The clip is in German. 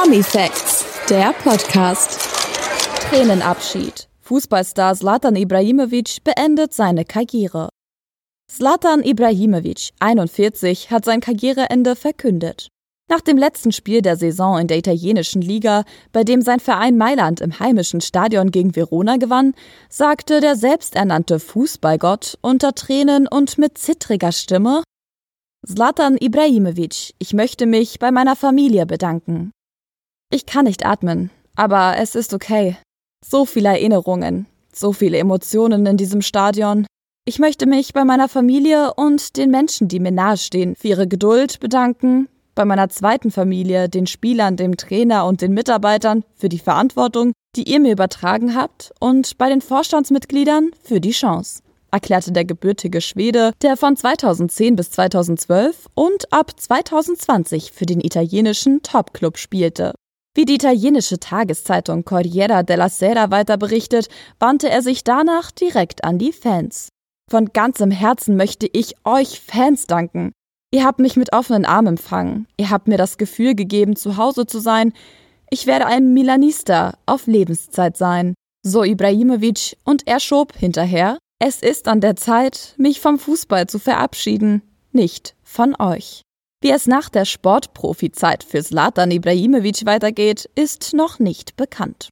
Promi Facts, der Podcast. Tränenabschied. Fußballstar Zlatan Ibrahimovic beendet seine Karriere. Zlatan Ibrahimovic, 41, hat sein Karriereende verkündet. Nach dem letzten Spiel der Saison in der italienischen Liga, bei dem sein Verein Mailand im heimischen Stadion gegen Verona gewann, sagte der selbsternannte Fußballgott unter Tränen und mit zittriger Stimme Zlatan Ibrahimovic, ich möchte mich bei meiner Familie bedanken. Ich kann nicht atmen, aber es ist okay. So viele Erinnerungen, so viele Emotionen in diesem Stadion. Ich möchte mich bei meiner Familie und den Menschen, die mir nahestehen, für ihre Geduld bedanken, bei meiner zweiten Familie, den Spielern, dem Trainer und den Mitarbeitern für die Verantwortung, die ihr mir übertragen habt und bei den Vorstandsmitgliedern für die Chance erklärte der gebürtige Schwede, der von 2010 bis 2012 und ab 2020 für den italienischen Topclub spielte. Wie die italienische Tageszeitung Corriere della Sera weiter berichtet, wandte er sich danach direkt an die Fans. Von ganzem Herzen möchte ich euch Fans danken. Ihr habt mich mit offenen Armen empfangen. Ihr habt mir das Gefühl gegeben, zu Hause zu sein. Ich werde ein Milanista auf Lebenszeit sein. So Ibrahimovic und er schob hinterher, es ist an der Zeit, mich vom Fußball zu verabschieden, nicht von euch. Wie es nach der Sportprofizeit für Zlatan Ibrahimovic weitergeht, ist noch nicht bekannt.